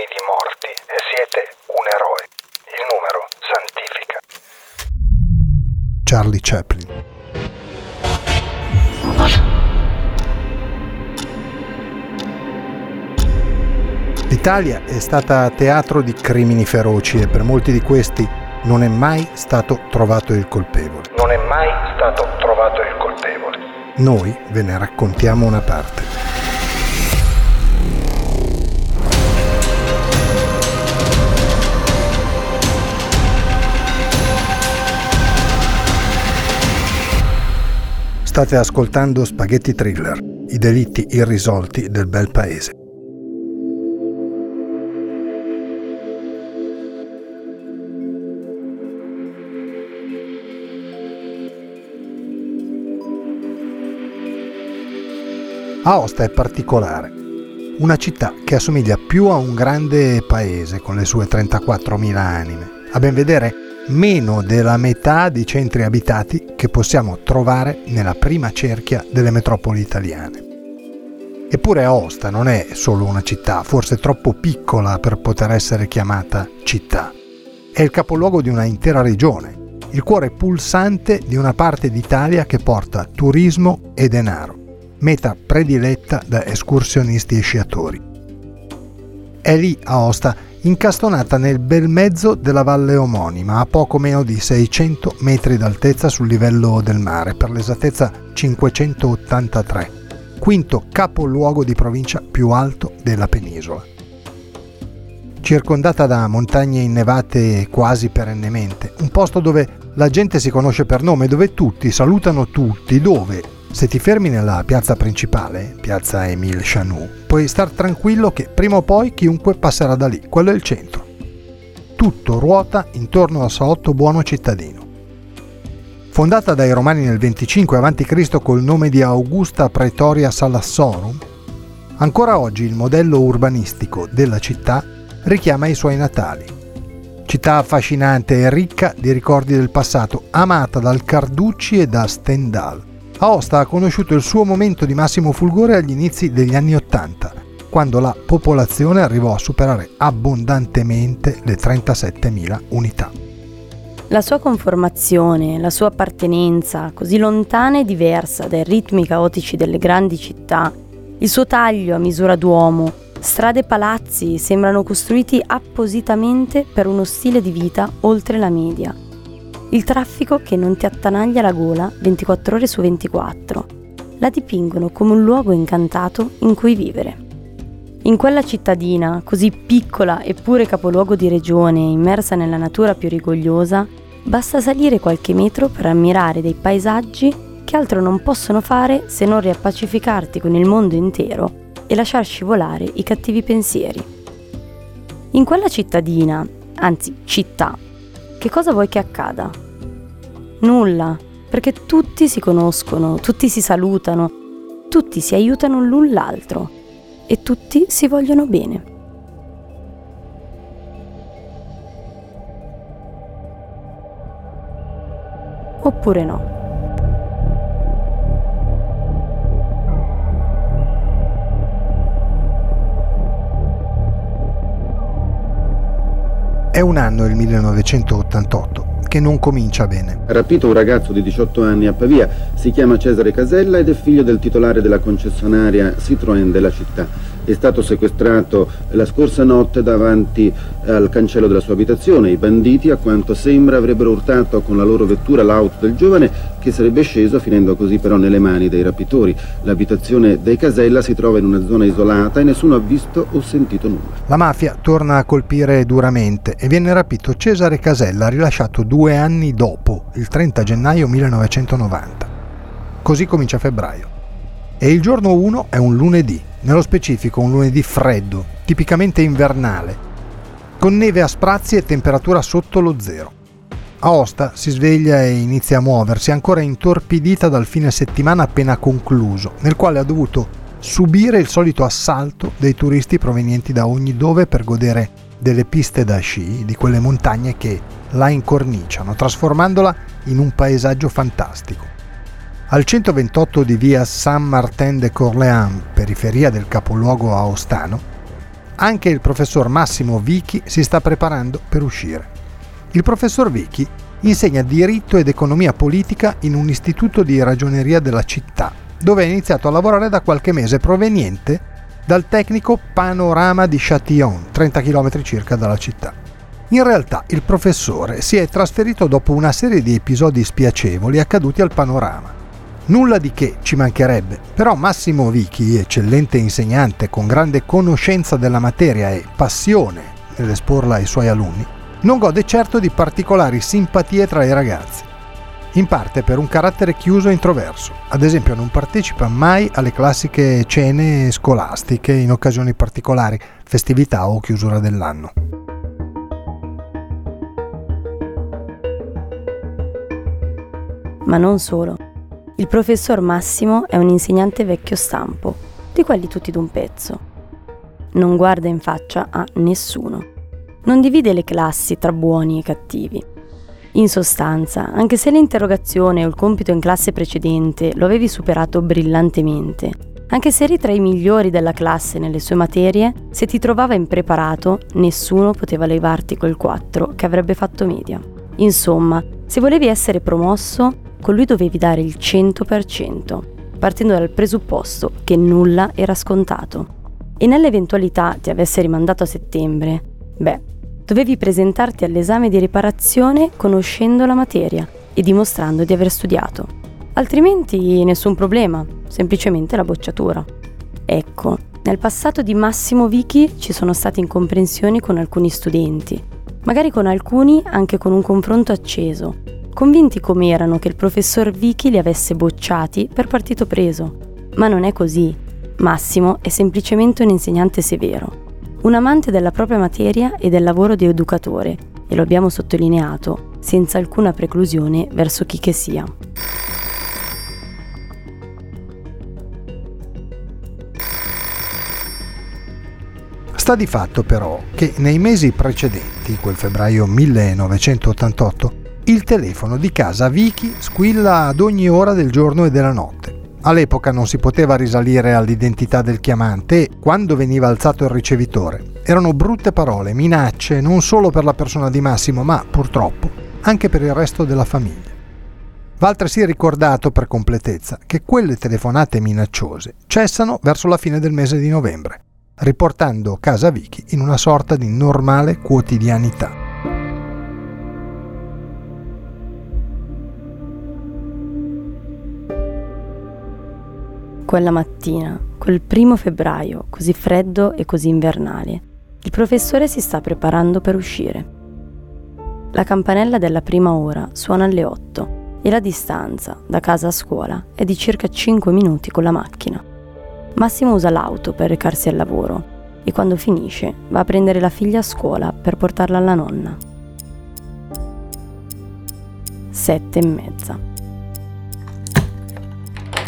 Milioni di morti e siete un eroe. Il numero santifica. Charlie Chaplin. L'Italia è stata teatro di crimini feroci e per molti di questi non è mai stato trovato il colpevole. Non è mai stato trovato il colpevole. Noi ve ne raccontiamo una parte. State ascoltando Spaghetti Thriller, i delitti irrisolti del bel paese. Aosta è particolare, una città che assomiglia più a un grande paese con le sue 34.000 anime. A ben vedere meno della metà dei centri abitati che possiamo trovare nella prima cerchia delle metropoli italiane. Eppure Aosta non è solo una città, forse troppo piccola per poter essere chiamata città. È il capoluogo di una intera regione, il cuore pulsante di una parte d'Italia che porta turismo e denaro, meta prediletta da escursionisti e sciatori. È lì Aosta incastonata nel bel mezzo della valle omonima, a poco meno di 600 metri d'altezza sul livello del mare, per l'esattezza 583, quinto capoluogo di provincia più alto della penisola. Circondata da montagne innevate quasi perennemente, un posto dove la gente si conosce per nome, dove tutti salutano tutti, dove se ti fermi nella piazza principale, piazza Emile Chanou, puoi star tranquillo che prima o poi chiunque passerà da lì, quello è il centro. Tutto ruota intorno al salotto buono cittadino. Fondata dai Romani nel 25 a.C. col nome di Augusta Praetoria Salassorum, ancora oggi il modello urbanistico della città richiama i suoi natali. Città affascinante e ricca di ricordi del passato, amata dal Carducci e da Stendhal Aosta ha conosciuto il suo momento di massimo fulgore agli inizi degli anni Ottanta, quando la popolazione arrivò a superare abbondantemente le 37.000 unità. La sua conformazione, la sua appartenenza, così lontana e diversa dai ritmi caotici delle grandi città, il suo taglio a misura d'uomo, strade e palazzi sembrano costruiti appositamente per uno stile di vita oltre la media il traffico che non ti attanaglia la gola 24 ore su 24. La dipingono come un luogo incantato in cui vivere. In quella cittadina, così piccola eppure capoluogo di regione, immersa nella natura più rigogliosa, basta salire qualche metro per ammirare dei paesaggi che altro non possono fare se non riappacificarti con il mondo intero e lasciar scivolare i cattivi pensieri. In quella cittadina, anzi città, che cosa vuoi che accada? Nulla, perché tutti si conoscono, tutti si salutano, tutti si aiutano l'un l'altro e tutti si vogliono bene. Oppure no. È un anno il 1988 che non comincia bene. Rapito un ragazzo di 18 anni a Pavia, si chiama Cesare Casella ed è figlio del titolare della concessionaria Citroën della città è stato sequestrato la scorsa notte davanti al cancello della sua abitazione. I banditi, a quanto sembra, avrebbero urtato con la loro vettura l'auto del giovane che sarebbe sceso finendo così però nelle mani dei rapitori. L'abitazione dei Casella si trova in una zona isolata e nessuno ha visto o sentito nulla. La mafia torna a colpire duramente e viene rapito Cesare Casella, rilasciato due anni dopo, il 30 gennaio 1990. Così comincia febbraio. E il giorno 1 è un lunedì, nello specifico un lunedì freddo, tipicamente invernale, con neve a sprazzi e temperatura sotto lo zero. Aosta si sveglia e inizia a muoversi, ancora intorpidita dal fine settimana appena concluso, nel quale ha dovuto subire il solito assalto dei turisti provenienti da ogni dove per godere delle piste da sci di quelle montagne che la incorniciano, trasformandola in un paesaggio fantastico. Al 128 di via Saint-Martin de Corléans, periferia del capoluogo aostano, anche il professor Massimo Vichi si sta preparando per uscire. Il professor Vichi insegna diritto ed economia politica in un istituto di ragioneria della città, dove ha iniziato a lavorare da qualche mese proveniente dal tecnico Panorama di Châtillon, 30 km circa dalla città. In realtà il professore si è trasferito dopo una serie di episodi spiacevoli accaduti al Panorama. Nulla di che, ci mancherebbe, però Massimo Vichi, eccellente insegnante con grande conoscenza della materia e passione nell'esporla ai suoi alunni, non gode certo di particolari simpatie tra i ragazzi. In parte per un carattere chiuso e introverso, ad esempio non partecipa mai alle classiche cene scolastiche in occasioni particolari, festività o chiusura dell'anno. Ma non solo. Il professor Massimo è un insegnante vecchio stampo, di quelli tutti d'un pezzo. Non guarda in faccia a nessuno non divide le classi tra buoni e cattivi. In sostanza, anche se l'interrogazione o il compito in classe precedente lo avevi superato brillantemente, anche se eri tra i migliori della classe nelle sue materie, se ti trovava impreparato, nessuno poteva levarti quel 4 che avrebbe fatto media. Insomma, se volevi essere promosso, con lui dovevi dare il 100%, partendo dal presupposto che nulla era scontato. E nell'eventualità ti avesse rimandato a settembre, beh, dovevi presentarti all'esame di riparazione conoscendo la materia e dimostrando di aver studiato. Altrimenti nessun problema, semplicemente la bocciatura. Ecco, nel passato di Massimo Vichi ci sono state incomprensioni con alcuni studenti, magari con alcuni anche con un confronto acceso, convinti come erano che il professor Vichi li avesse bocciati per partito preso. Ma non è così. Massimo è semplicemente un insegnante severo un amante della propria materia e del lavoro di educatore, e lo abbiamo sottolineato, senza alcuna preclusione verso chi che sia. Sta di fatto però che nei mesi precedenti, quel febbraio 1988, il telefono di casa Vicky squilla ad ogni ora del giorno e della notte. All'epoca non si poteva risalire all'identità del chiamante e, quando veniva alzato il ricevitore, erano brutte parole, minacce, non solo per la persona di Massimo, ma purtroppo anche per il resto della famiglia. Va altresì ricordato per completezza che quelle telefonate minacciose cessano verso la fine del mese di novembre, riportando casa Vicky in una sorta di normale quotidianità. Quella mattina, quel primo febbraio, così freddo e così invernale, il professore si sta preparando per uscire. La campanella della prima ora suona alle 8 e la distanza da casa a scuola è di circa 5 minuti con la macchina. Massimo usa l'auto per recarsi al lavoro e quando finisce va a prendere la figlia a scuola per portarla alla nonna. Sette e mezza.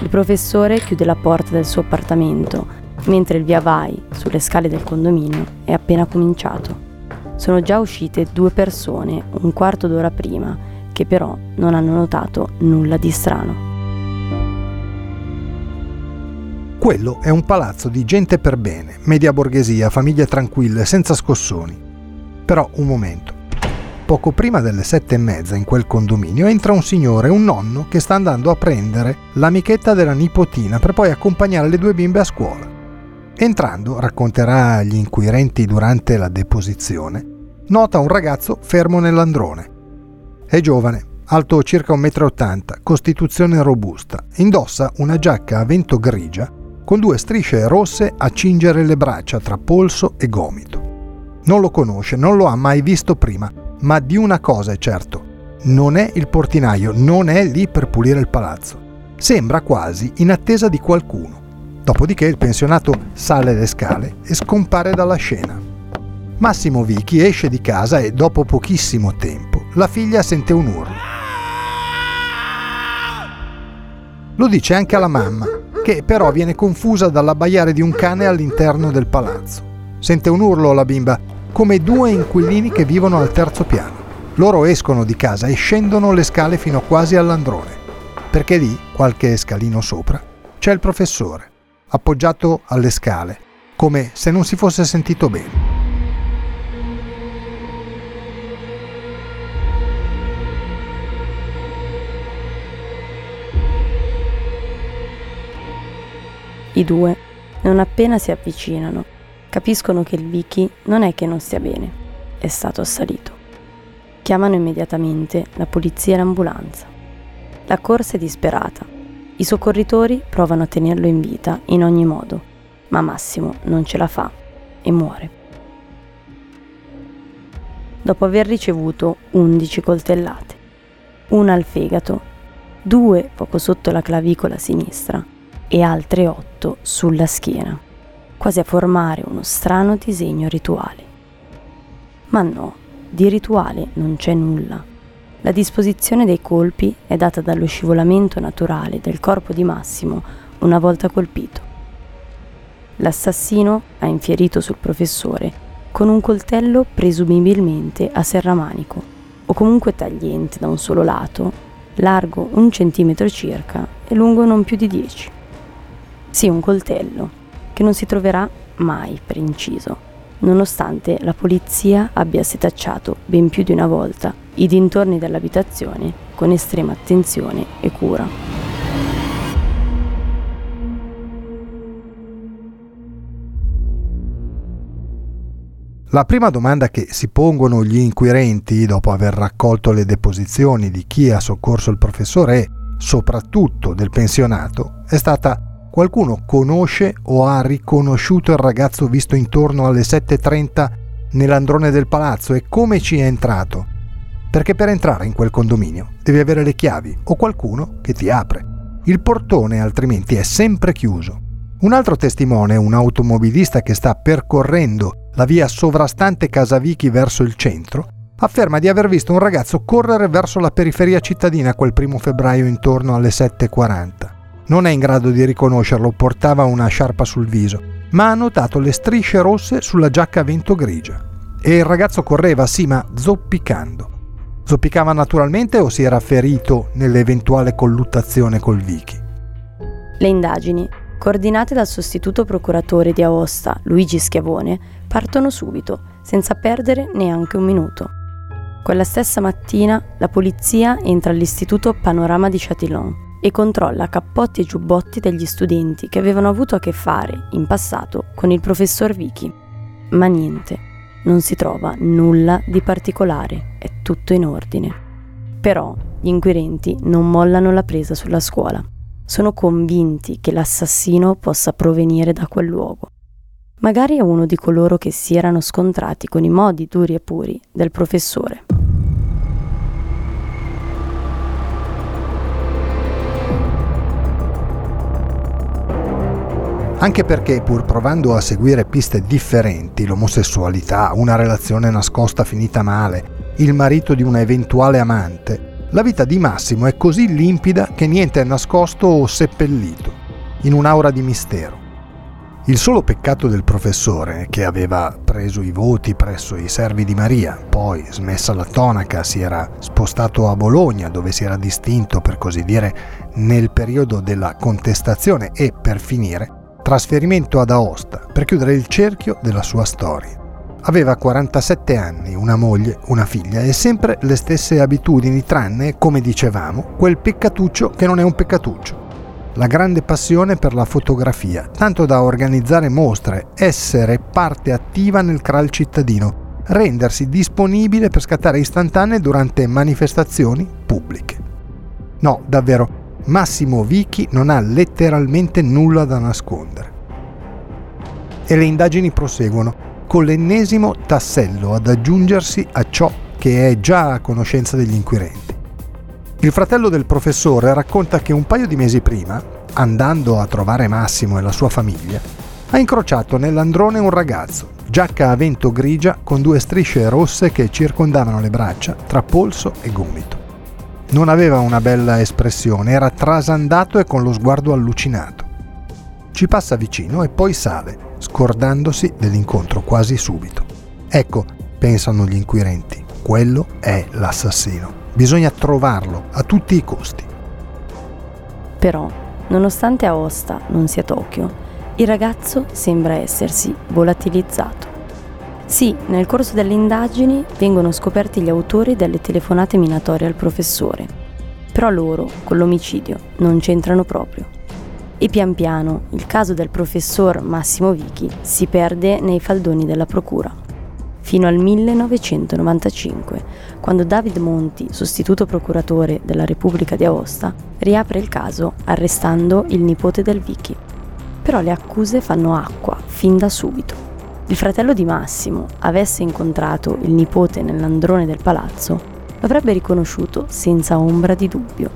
Il professore chiude la porta del suo appartamento, mentre il via vai sulle scale del condominio è appena cominciato. Sono già uscite due persone un quarto d'ora prima, che però non hanno notato nulla di strano. Quello è un palazzo di gente per bene, media borghesia, famiglie tranquille, senza scossoni. Però un momento. Poco prima delle sette e mezza in quel condominio entra un signore, un nonno, che sta andando a prendere l'amichetta della nipotina per poi accompagnare le due bimbe a scuola. Entrando, racconterà agli inquirenti durante la deposizione, nota un ragazzo fermo nell'androne. È giovane, alto circa 1,80 m, costituzione robusta, indossa una giacca a vento grigia con due strisce rosse a cingere le braccia tra polso e gomito. Non lo conosce, non lo ha mai visto prima, ma di una cosa è certo, non è il portinaio, non è lì per pulire il palazzo. Sembra quasi in attesa di qualcuno. Dopodiché il pensionato sale le scale e scompare dalla scena. Massimo Vichi esce di casa e dopo pochissimo tempo la figlia sente un urlo. Lo dice anche alla mamma, che però viene confusa dall'abbaiare di un cane all'interno del palazzo. Sente un urlo la bimba, come due inquilini che vivono al terzo piano. Loro escono di casa e scendono le scale fino quasi all'androne, perché lì, qualche scalino sopra, c'è il professore, appoggiato alle scale, come se non si fosse sentito bene. I due, non appena si avvicinano, capiscono che il Vicky non è che non stia bene, è stato assalito. Chiamano immediatamente la polizia e l'ambulanza. La corsa è disperata. I soccorritori provano a tenerlo in vita in ogni modo, ma Massimo non ce la fa e muore. Dopo aver ricevuto 11 coltellate, una al fegato, due poco sotto la clavicola sinistra e altre otto sulla schiena, quasi a formare uno strano disegno rituale. Ma no, di rituale non c'è nulla. La disposizione dei colpi è data dallo scivolamento naturale del corpo di Massimo una volta colpito. L'assassino ha infierito sul professore con un coltello presumibilmente a serramanico o comunque tagliente da un solo lato, largo un centimetro circa e lungo non più di 10. Sì, un coltello, che non si troverà mai per inciso, nonostante la polizia abbia setacciato ben più di una volta i dintorni dell'abitazione con estrema attenzione e cura. La prima domanda che si pongono gli inquirenti dopo aver raccolto le deposizioni di chi ha soccorso il professore e soprattutto del pensionato è stata Qualcuno conosce o ha riconosciuto il ragazzo visto intorno alle 7.30 nell'androne del palazzo e come ci è entrato? Perché per entrare in quel condominio devi avere le chiavi o qualcuno che ti apre. Il portone altrimenti è sempre chiuso. Un altro testimone, un automobilista che sta percorrendo la via sovrastante Casavichi verso il centro, afferma di aver visto un ragazzo correre verso la periferia cittadina quel primo febbraio intorno alle 7.40. Non è in grado di riconoscerlo, portava una sciarpa sul viso, ma ha notato le strisce rosse sulla giacca a vento grigia. E il ragazzo correva, sì, ma zoppicando. Zoppicava naturalmente o si era ferito nell'eventuale colluttazione col Vichi? Le indagini, coordinate dal sostituto procuratore di Aosta, Luigi Schiavone, partono subito, senza perdere neanche un minuto. Quella stessa mattina la polizia entra all'istituto Panorama di Chatillon e controlla cappotti e giubbotti degli studenti che avevano avuto a che fare in passato con il professor Vicky. Ma niente, non si trova nulla di particolare, è tutto in ordine. Però gli inquirenti non mollano la presa sulla scuola. Sono convinti che l'assassino possa provenire da quel luogo. Magari è uno di coloro che si erano scontrati con i modi duri e puri del professore. Anche perché, pur provando a seguire piste differenti, l'omosessualità, una relazione nascosta finita male, il marito di una eventuale amante, la vita di Massimo è così limpida che niente è nascosto o seppellito, in un'aura di mistero. Il solo peccato del professore, che aveva preso i voti presso i servi di Maria, poi smessa la tonaca, si era spostato a Bologna, dove si era distinto, per così dire, nel periodo della contestazione e, per finire, trasferimento ad Aosta per chiudere il cerchio della sua storia. Aveva 47 anni, una moglie, una figlia e sempre le stesse abitudini, tranne, come dicevamo, quel peccatuccio che non è un peccatuccio. La grande passione per la fotografia, tanto da organizzare mostre, essere parte attiva nel CRAL cittadino, rendersi disponibile per scattare istantanee durante manifestazioni pubbliche. No, davvero, Massimo Vichi non ha letteralmente nulla da nascondere. E le indagini proseguono, con l'ennesimo tassello ad aggiungersi a ciò che è già a conoscenza degli inquirenti. Il fratello del professore racconta che un paio di mesi prima, andando a trovare Massimo e la sua famiglia, ha incrociato nell'androne un ragazzo, giacca a vento grigia con due strisce rosse che circondavano le braccia tra polso e gomito. Non aveva una bella espressione, era trasandato e con lo sguardo allucinato. Ci passa vicino e poi sale, scordandosi dell'incontro quasi subito. Ecco, pensano gli inquirenti, quello è l'assassino. Bisogna trovarlo a tutti i costi. Però, nonostante Aosta non sia Tokyo, il ragazzo sembra essersi volatilizzato. Sì, nel corso delle indagini vengono scoperti gli autori delle telefonate minatorie al professore, però loro con l'omicidio non c'entrano proprio. E pian piano il caso del professor Massimo Vichi si perde nei faldoni della procura. Fino al 1995, quando David Monti, sostituto procuratore della Repubblica di Aosta, riapre il caso arrestando il nipote del Vichi però le accuse fanno acqua fin da subito. Il fratello di Massimo avesse incontrato il nipote nell'androne del palazzo, l'avrebbe riconosciuto senza ombra di dubbio.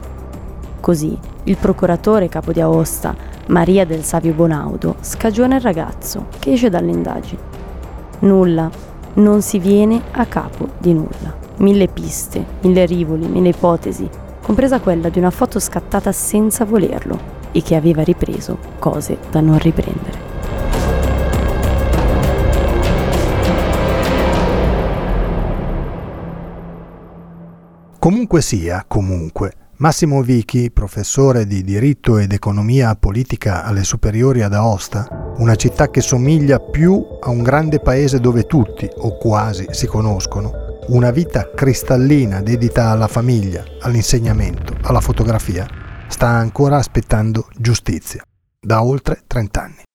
Così il procuratore capo di Aosta, Maria del Savio Bonaudo, scagiona il ragazzo che esce dalle indagini. Nulla, non si viene a capo di nulla. Mille piste, mille rivoli, mille ipotesi, compresa quella di una foto scattata senza volerlo, e che aveva ripreso cose da non riprendere. Comunque sia, comunque, Massimo Vichi, professore di diritto ed economia politica alle superiori ad Aosta, una città che somiglia più a un grande paese dove tutti, o quasi, si conoscono, una vita cristallina dedita alla famiglia, all'insegnamento, alla fotografia, sta ancora aspettando giustizia da oltre 30 anni.